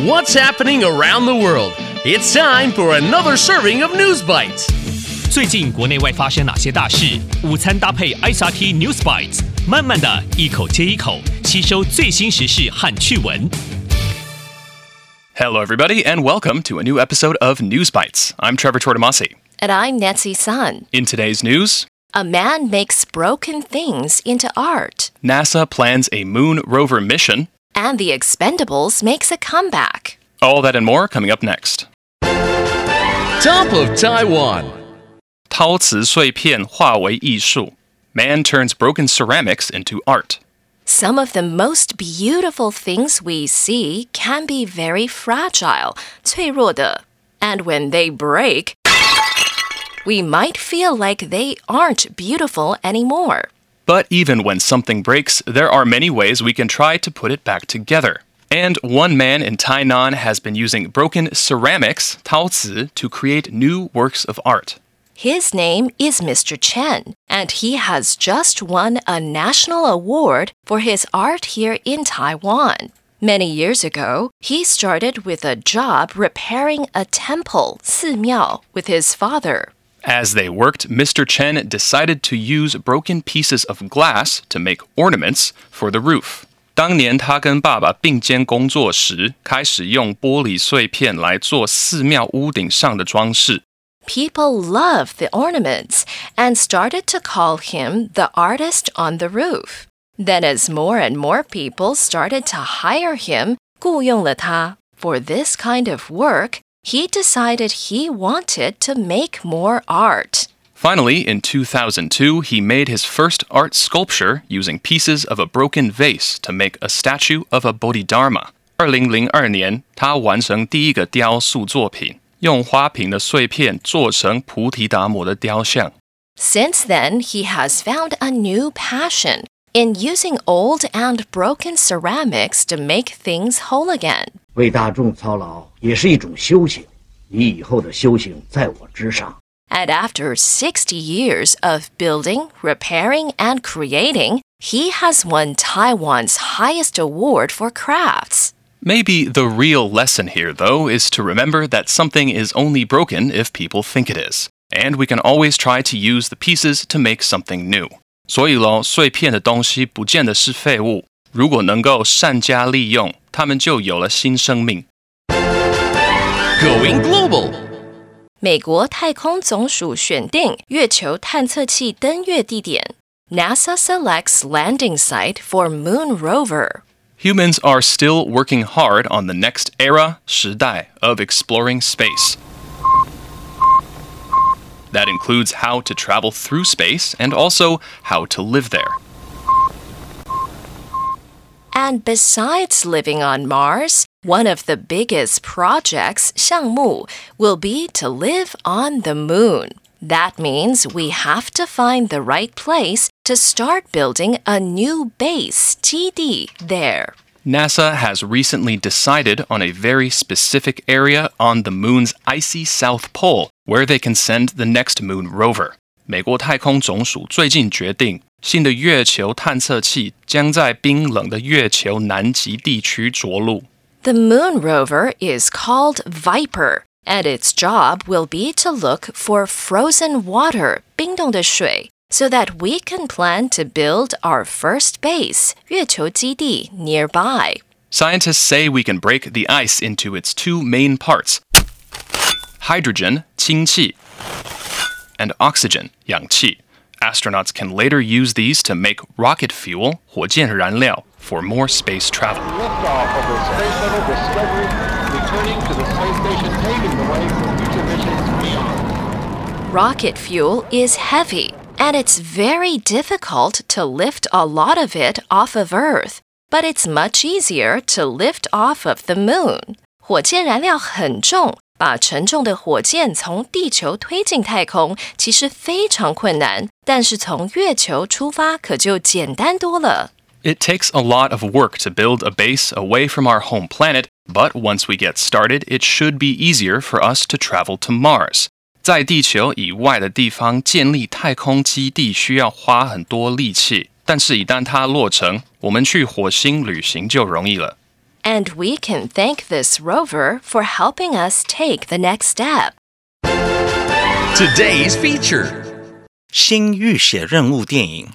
What's happening around the world? It's time for another serving of News Bites. 最近国内外发生哪些大事？午餐搭配 ICRT News Bites，慢慢的一口接一口吸收最新时事和趣闻。Hello, everybody, and welcome to a new episode of News Bites. I'm Trevor Tortomasi. And I'm Nancy Sun. In today's news, a man makes broken things into art. NASA plans a moon rover mission. and the Expendables makes a comeback. All that and more coming up next. Top of Taiwan. 陶瓷碎片化为艺术. Man turns broken ceramics into art. Some of the most beautiful things we see can be very fragile, 脆弱的, and when they break, we might feel like they aren't beautiful anymore. But even when something breaks, there are many ways we can try to put it back together. And one man in Tainan has been using broken ceramics, taozi, to create new works of art. His name is Mr. Chen, and he has just won a national award for his art here in Taiwan. Many years ago, he started with a job repairing a temple, 寺庙, with his father. As they worked, Mr. Chen decided to use broken pieces of glass to make ornaments for the roof. 当年他跟爸爸并肩工作时，开始用玻璃碎片来做寺庙屋顶上的装饰。 People loved the ornaments and started to call him the artist on the roof. Then, as more and more people started to hire him, 雇佣了他, for this kind of work, he decided he wanted to make more art. Finally, in 2002, he made his first art sculpture using pieces of a broken vase to make a statue of a Bodhidharma. 二零零二年，他完成第一个雕塑作品，用花瓶的碎片做成菩提达摩的雕像。 Since then, he has found a new passion in using old and broken ceramics to make things whole again. 为大众操劳也是一种修行。你以后的修行在我之上。 And after 60 years of building, repairing, and creating, he has won Taiwan's highest award for crafts. Maybe the real lesson here, though, is to remember that something is only broken if people think it is. And we can always try to use the pieces to make something new. 所以喽，碎片的东西不见得是废物，如果能够善加利用，它们就有了新生命。Going global. 美国太空总署选定月球探测器登月地点。NASA selects landing site for moon rover. Humans are still working hard on the next era, 时代, of exploring space. That includes how to travel through space and also how to live there. And besides living on Mars, one of the biggest projects, 项目, will be to live on the moon. That means we have to find the right place to start building a new base, TD, there. NASA has recently decided on a very specific area on the moon's icy south pole where they can send the next moon rover. 美国太空总署最近决定，新的月球探测器将在冰冷的月球南极地区着陆。 The moon rover is called Viper, and its job will be to look for frozen water, 冰冻的水, so that we can plan to build our first base, 月球基地, nearby. Scientists say we can break the ice into its two main parts hydrogen, 氢气, and oxygen, 氧气. Astronauts can later use these to make rocket fuel, 火箭燃料, for more space travel. Liftoff of the Space Shuttle Discovery, returning to the space station, paving the way for future missions beyond. Rocket fuel is heavy, and it's very difficult to lift a lot of it off of Earth. But it's much easier to lift off of the moon. 火箭燃料很重， 把沉重的火箭从地球推进太空，其实非常困难。但是从月球出发可就简单多了。It takes a lot of work to build a base away from our home planet, but once we get started, it should be easier for us to travel to Mars. 在地球以外的地方建立太空基地需要花很多力气，但是一旦它落成，我们去火星旅行就容易了。And we can thank this rover for helping us take the next step. Today's feature. 新浴血任务电影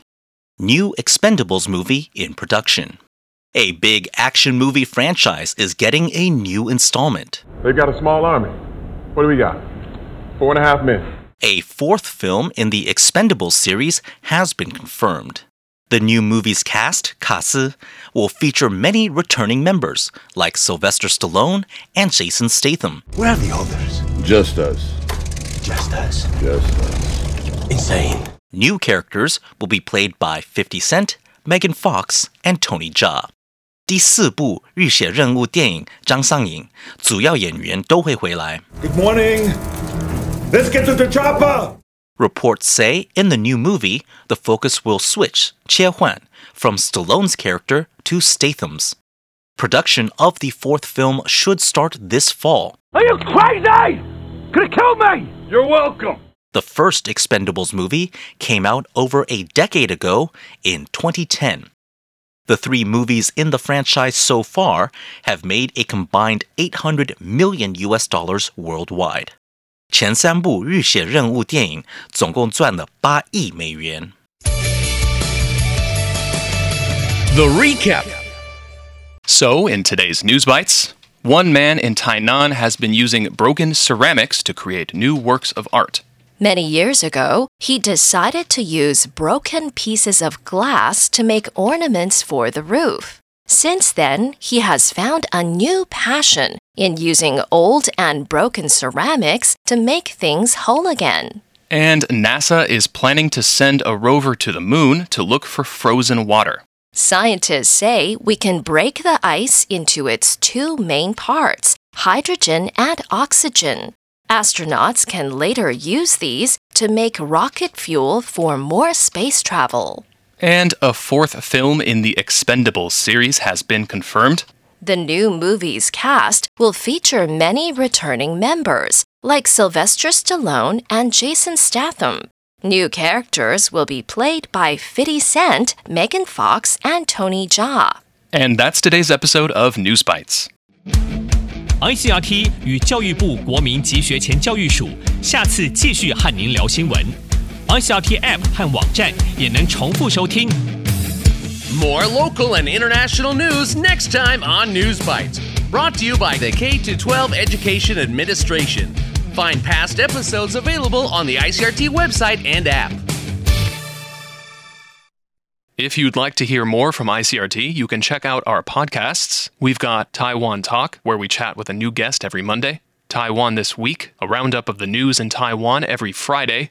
New Expendables movie in production. A big action movie franchise is getting a new installment. They've got a small army. What do we got? Four and a half men. A fourth film in the Expendables series has been confirmed. The new movie's cast, 卡斯, will feature many returning members like Sylvester Stallone and Jason Statham. Where are the others? Just us. Just us. Just us. Insane. New characters will be played by 50 Cent, Megan Fox, and Tony Jaa. 第四部《浴血任务》电影将上映，主要演员都会回来。 Good morning. Let's get to the chopper. Reports say in the new movie, the focus will switch, 切换, from Stallone's character to Statham's. Production of the fourth film should start this fall. Are you crazy? Could have killed me! You're welcome! The first Expendables movie came out over a decade ago in 2010. The three movies in the franchise so far have made a combined 800 million US dollars worldwide. 前三部浴血任务电影总共赚了八亿美元。 The recap. So, in today's News Bites, one man in Tainan has been using broken ceramics to create new works of art. Many years ago, he decided to use broken pieces of glass to make ornaments for the roof. Since then, he has found a new passion in using old and broken ceramics to make things whole again. And NASA is planning to send a rover to the moon to look for frozen water. Scientists say we can break the ice into its two main parts hydrogen and oxygen. Astronauts can later use these to make rocket fuel for more space travel. And a fourth film in the Expendables series has been confirmed. The new movie's cast will feature many returning members, like Sylvester Stallone and Jason Statham. New characters will be played by 50 Cent, Megan Fox, and Tony Jaa. And that's today's episode of News Bites. ICRT 与教育部国民及学前教育署下次继续和您聊新闻。 ICRT App 和网站也能重复收听。 More local and international news next time on News Bites. Brought to you by the K 12 Education Administration. Find past episodes available on the ICRT website and app. If you'd like to hear more from ICRT, you can check out our podcasts. We've got Taiwan Talk, where we chat with a new guest every Monday, Taiwan This Week, a roundup of the news in Taiwan every Friday,